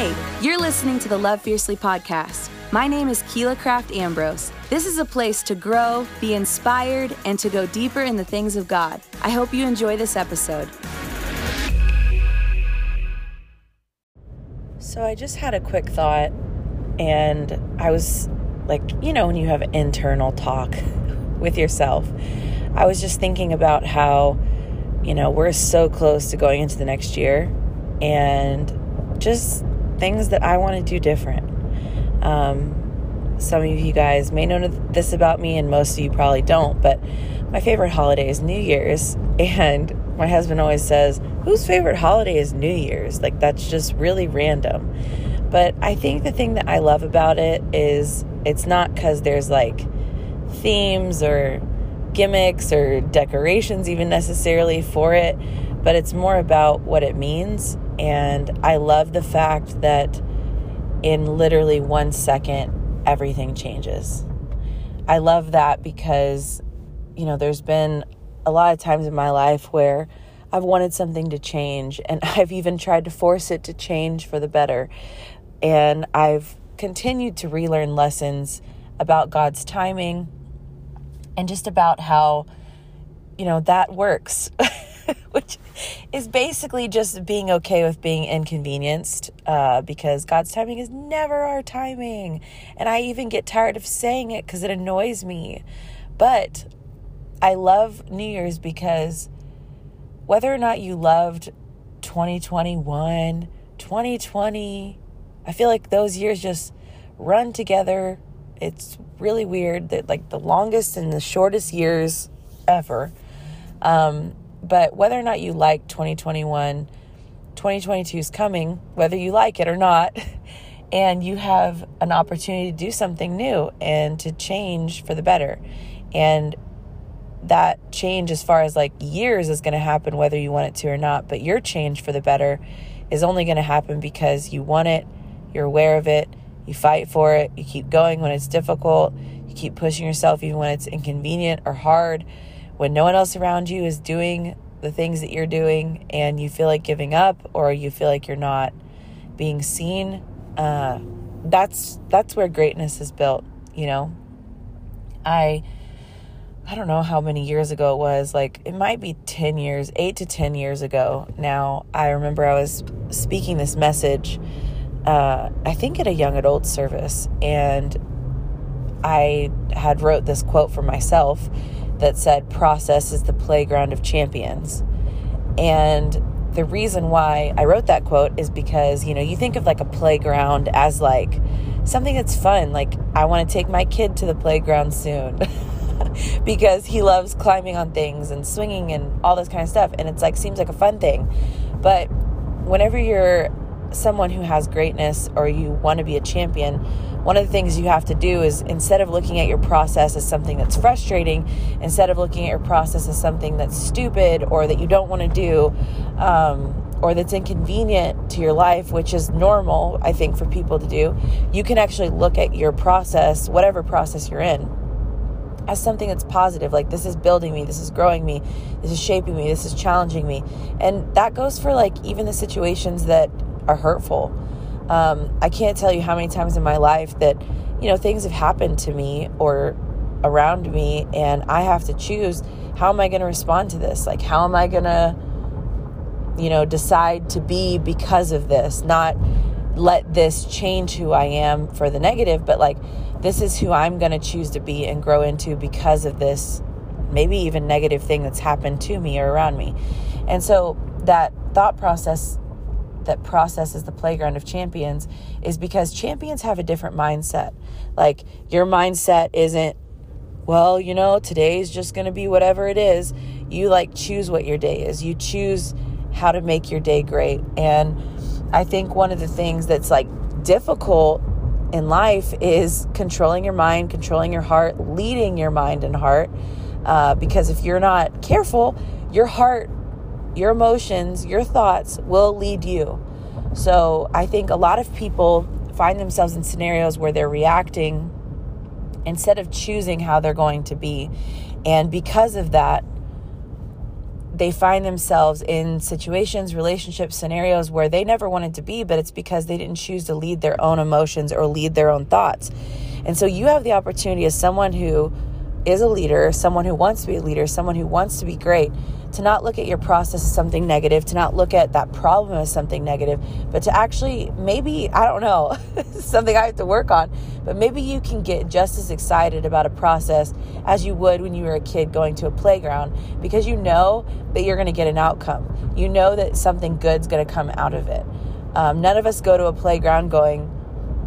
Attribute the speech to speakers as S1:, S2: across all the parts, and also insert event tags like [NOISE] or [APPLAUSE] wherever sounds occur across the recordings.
S1: Hey, you're listening to the Love Fiercely podcast. My name is Keila Craft Ambrose. This is a place to grow, be inspired, and to go deeper in the things of God. I hope you enjoy this episode.
S2: So I just had a quick thought, and I was like, you know, when you have internal talk [LAUGHS] with yourself, I was just thinking about how, you know, we're so close to going into the next year, and just things that I want to do different. Um, some of you guys may know this about me, and most of you probably don't, but my favorite holiday is New Year's. [LAUGHS] And my husband always says, Whose favorite holiday is New Year's? Like, that's just really random. But I think the thing that I love about it is it's not because there's like themes or gimmicks or decorations, even necessarily for it, but it's more about what it means. And I love the fact that in literally one second, everything changes. I love that because, you know, there's been a lot of times in my life where I've wanted something to change and [LAUGHS] I've even tried to force it to change for the better. And I've continued to relearn lessons about God's timing and just about how, you know, that works, [LAUGHS] [LAUGHS] which is basically just being okay with being inconvenienced uh, because God's timing is never our timing. And I even get tired of saying it because it annoys me. But I love New Year's because whether or not you loved 2021, 2020, I feel like those years just run together. It's really weird that like the longest and the shortest years ever. Um, but whether or not you like 2021, 2022 is coming, whether you like it or not. [LAUGHS] And you have an opportunity to do something new and to change for the better. And that change, as far as like years, is going to happen whether you want it to or not. But your change for the better is only going to happen because you want it, you're aware of it, you fight for it, you keep going when it's difficult, you keep pushing yourself even when it's inconvenient or hard, when no one else around you is doing the things that you're doing and you feel like giving up or you feel like you're not being seen. Uh, that's that's where greatness is built, you know. I I don't know how many years ago it was, like it might be 10 years, 8 to 10 years ago. Now, I remember I was speaking this message uh, I think at a young adult service and I had wrote this quote for myself that said process is the playground of champions. And the reason why I wrote that quote is because, you know, you think of like a playground as like something that's fun. Like, I want to take my kid to the playground soon [LAUGHS] because he loves climbing on things and swinging and all this kind of stuff. And it's like, seems like a fun thing. But whenever you're someone who has greatness or you want to be a champion, one of the things you have to do is instead of looking at your process as something that's frustrating, instead of looking at your process as something that's stupid or that you don't want to do, um, or that's inconvenient to your life, which is normal, I think, for people to do, you can actually look at your process, whatever process you're in, as something that's positive. Like, this is building me, this is growing me, this is shaping me, this is challenging me. And that goes for like even the situations that are hurtful. Um, I can't tell you how many times in my life that, you know, things have happened to me or around me, and I have to choose how am I going to respond to this? Like, how am I going to, you know, decide to be because of this? Not let this change who I am for the negative, but like, this is who I'm going to choose to be and grow into because of this, maybe even negative thing that's happened to me or around me. And so that thought process that process is the playground of champions is because champions have a different mindset. Like your mindset isn't, well, you know, today's just going to be whatever it is. You like choose what your day is. You choose how to make your day great. And I think one of the things that's like difficult in life is controlling your mind, controlling your heart, leading your mind and heart. Uh, because if you're not careful, your heart your emotions, your thoughts will lead you. So I think a lot of people find themselves in scenarios where they're reacting instead of choosing how they're going to be. And because of that, they find themselves in situations, relationships, scenarios where they never wanted to be, but it's because they didn't choose to lead their own emotions or lead their own thoughts. And so you have the opportunity as someone who is a leader, someone who wants to be a leader, someone who wants to be great, to not look at your process as something negative, to not look at that problem as something negative, but to actually maybe, I don't know, [LAUGHS] something I have to work on, but maybe you can get just as excited about a process as you would when you were a kid going to a playground because you know that you're going to get an outcome. You know that something good's going to come out of it. Um, none of us go to a playground going,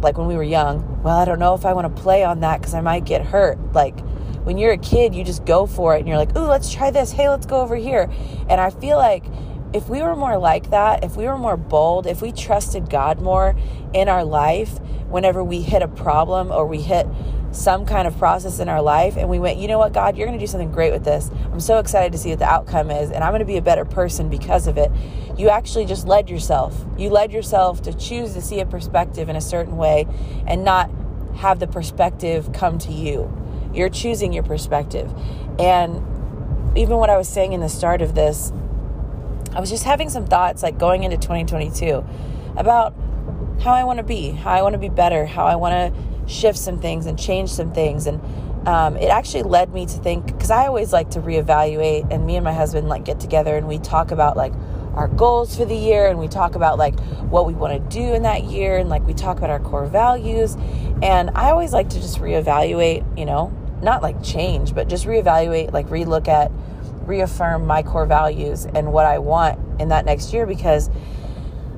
S2: like when we were young, well, I don't know if I want to play on that because I might get hurt. Like, when you're a kid, you just go for it and you're like, ooh, let's try this. Hey, let's go over here. And I feel like if we were more like that, if we were more bold, if we trusted God more in our life, whenever we hit a problem or we hit some kind of process in our life and we went, you know what, God, you're going to do something great with this. I'm so excited to see what the outcome is and I'm going to be a better person because of it. You actually just led yourself. You led yourself to choose to see a perspective in a certain way and not have the perspective come to you. You're choosing your perspective. And even what I was saying in the start of this, I was just having some thoughts like going into 2022 about how I want to be, how I want to be better, how I want to shift some things and change some things. And um, it actually led me to think because I always like to reevaluate, and me and my husband like get together and we talk about like our goals for the year and we talk about like what we want to do in that year and like we talk about our core values. And I always like to just reevaluate, you know, not like change, but just reevaluate, like relook at, reaffirm my core values and what I want in that next year because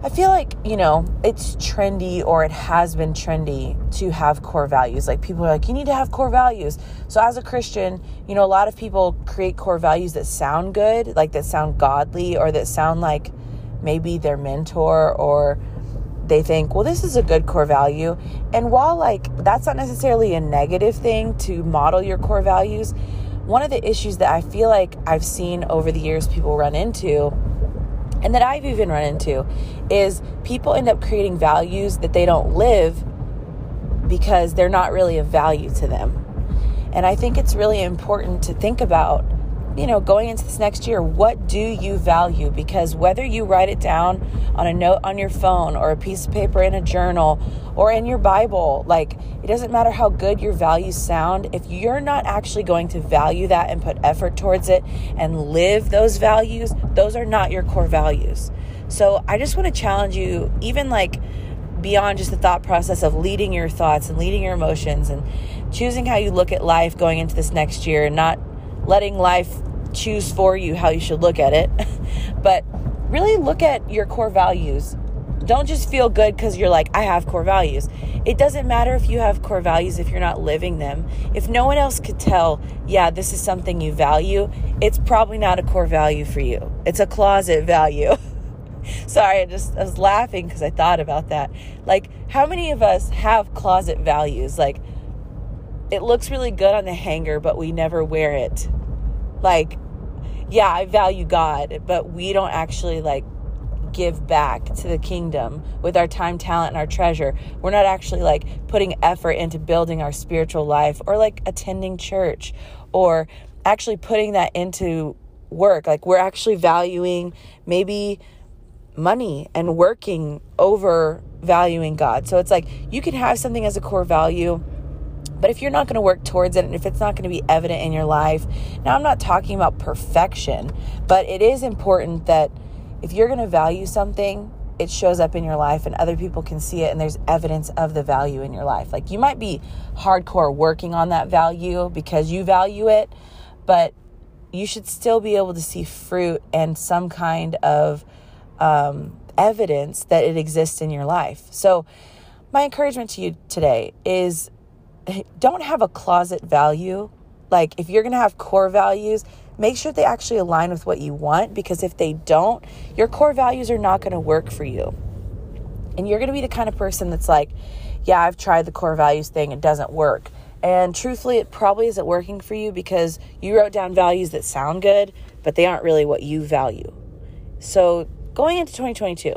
S2: I feel like, you know, it's trendy or it has been trendy to have core values. Like people are like, you need to have core values. So as a Christian, you know, a lot of people create core values that sound good, like that sound godly or that sound like maybe their mentor or they think, well, this is a good core value. And while, like, that's not necessarily a negative thing to model your core values, one of the issues that I feel like I've seen over the years people run into, and that I've even run into, is people end up creating values that they don't live because they're not really of value to them. And I think it's really important to think about you know, going into this next year, what do you value? Because whether you write it down on a note on your phone or a piece of paper in a journal or in your Bible, like it doesn't matter how good your values sound. If you're not actually going to value that and put effort towards it and live those values, those are not your core values. So I just want to challenge you, even like beyond just the thought process of leading your thoughts and leading your emotions and choosing how you look at life going into this next year and not letting life choose for you how you should look at it. [LAUGHS] but really look at your core values. Don't just feel good because you're like, I have core values. It doesn't matter if you have core values if you're not living them. If no one else could tell, yeah, this is something you value, it's probably not a core value for you. It's a closet value. [LAUGHS] Sorry, I just I was laughing because I thought about that. Like, how many of us have closet values? Like, it looks really good on the hanger, but we never wear it. Like, yeah, I value God, but we don't actually like give back to the kingdom with our time, talent, and our treasure. We're not actually like putting effort into building our spiritual life or like attending church or actually putting that into work. Like we're actually valuing maybe money and working over valuing God. So it's like you can have something as a core value but if you're not going to work towards it and if it's not going to be evident in your life, now I'm not talking about perfection, but it is important that if you're going to value something, it shows up in your life and other people can see it and there's evidence of the value in your life. Like you might be hardcore working on that value because you value it, but you should still be able to see fruit and some kind of um, evidence that it exists in your life. So, my encouragement to you today is don't have a closet value. Like if you're going to have core values, make sure they actually align with what you want because if they don't, your core values are not going to work for you. And you're going to be the kind of person that's like, yeah, I've tried the core values thing, it doesn't work. And truthfully, it probably isn't working for you because you wrote down values that sound good, but they aren't really what you value. So, going into 2022,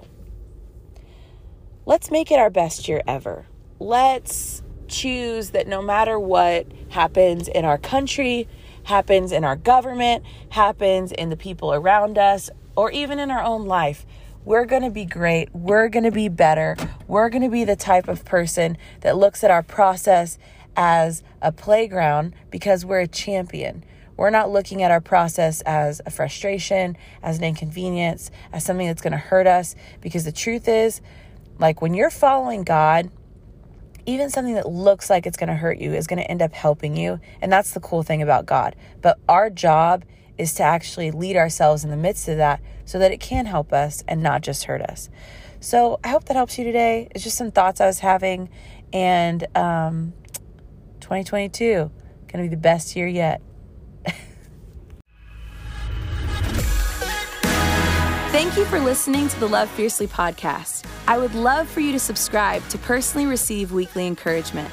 S2: let's make it our best year ever. Let's choose that no matter what happens in our country, happens in our government, happens in the people around us, or even in our own life. We're going to be great. We're going to be better. We're going to be the type of person that looks at our process as a playground because we're a champion. We're not looking at our process as a frustration, as an inconvenience, as something that's going to hurt us. Because the truth is, like when you're following God, even something that looks like it's going to hurt you is going to end up helping you. And that's the cool thing about God. But our job is to actually lead ourselves in the midst of that so that it can help us and not just hurt us. So I hope that helps you today. It's just some thoughts I was having. And um, 2022, going to be the best year yet.
S1: Thank you for listening to the Love Fiercely podcast. I would love for you to subscribe to personally receive weekly encouragement.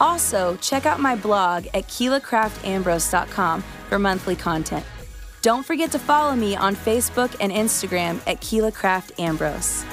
S1: Also, check out my blog at KeilaCraftAmbrose.com for monthly content. Don't forget to follow me on Facebook and Instagram at Keila Craft Ambrose.